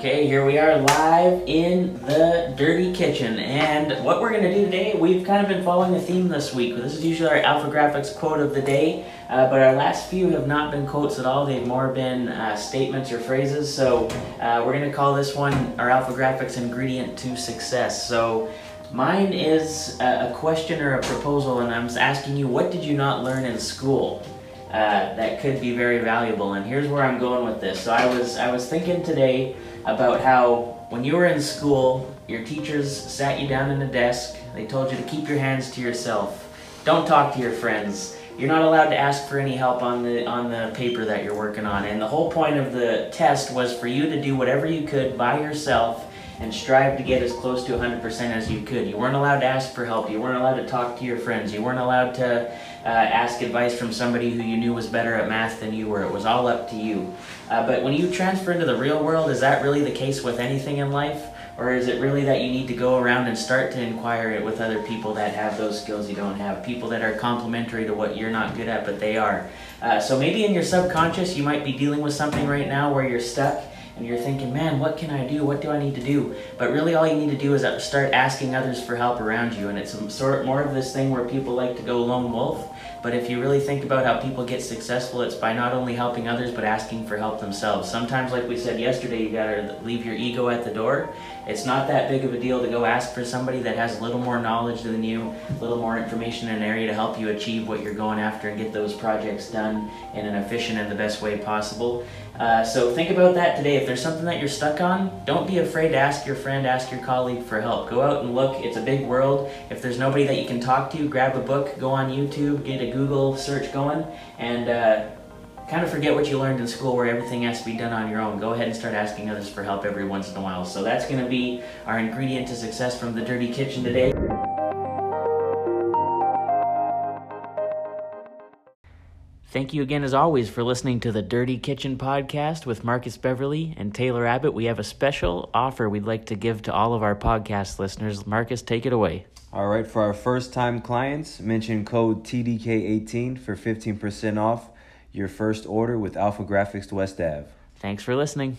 Okay, here we are live in the dirty kitchen. And what we're to do today, we've kind of been following a theme this week. This is usually our Alpha Graphics quote of the day, uh, but our last few have not been quotes at all. They've more been uh, statements or phrases. So uh, we're to call this one our Alpha Graphics ingredient to success. So mine is a question or a proposal, and I'm asking you, what did you not learn in school? Uh, that could be very valuable. And here's where I'm going with this. So I was I was thinking today about how when you were in school, your teachers sat you down in a desk. They told you to keep your hands to yourself. Don't talk to your friends. You're not allowed to ask for any help on the on the paper that you're working on. And the whole point of the test was for you to do whatever you could by yourself and strive to get as close to 100% as you could. You weren't allowed to ask for help. You weren't allowed to talk to your friends. You weren't allowed to uh, ask advice from somebody who you knew was better at math than you were. It was all up to you. Uh, but when you transfer into the real world, is that really the case with anything in life? Or is it really that you need to go around and start to inquire it with other people that have those skills you don't have? People that are complementary to what you're not good at, but they are. Uh, so maybe in your subconscious, you might be dealing with something right now where you're stuck and you're thinking, man, what can I do? What do I need to do? But really, all you need to do is start asking others for help around you. And it's sort more of this thing where people like to go lone wolf. But if you really think about how people get successful, it's by not only helping others, but asking for help themselves. Sometimes, like we said yesterday, you gotta leave your ego at the door. It's not that big of a deal to go ask for somebody that has a little more knowledge than you, a little more information in an area to help you achieve what you're going after and get those projects done in an efficient and the best way possible. Uh, so think about that today. If there's something that you're stuck on, don't be afraid to ask your friend, ask your colleague for help. Go out and look. It's a big world. If there's nobody that you can talk to, grab a book, go on YouTube, get Google search going, and uh, kind of forget what you learned in school where everything has to be done on your own. Go ahead and start asking others for help every once in a while. So that's going to be our ingredient to success from the Dirty Kitchen today. Thank you again, as always, for listening to the Dirty Kitchen podcast with Marcus Beverly and Taylor Abbott. We have a special offer we'd like to give to all of our podcast listeners. Marcus, take it away. All right, for our first time clients, mention code TDK18 for 15% off your first order with Alpha Graphics West Ave. Thanks for listening.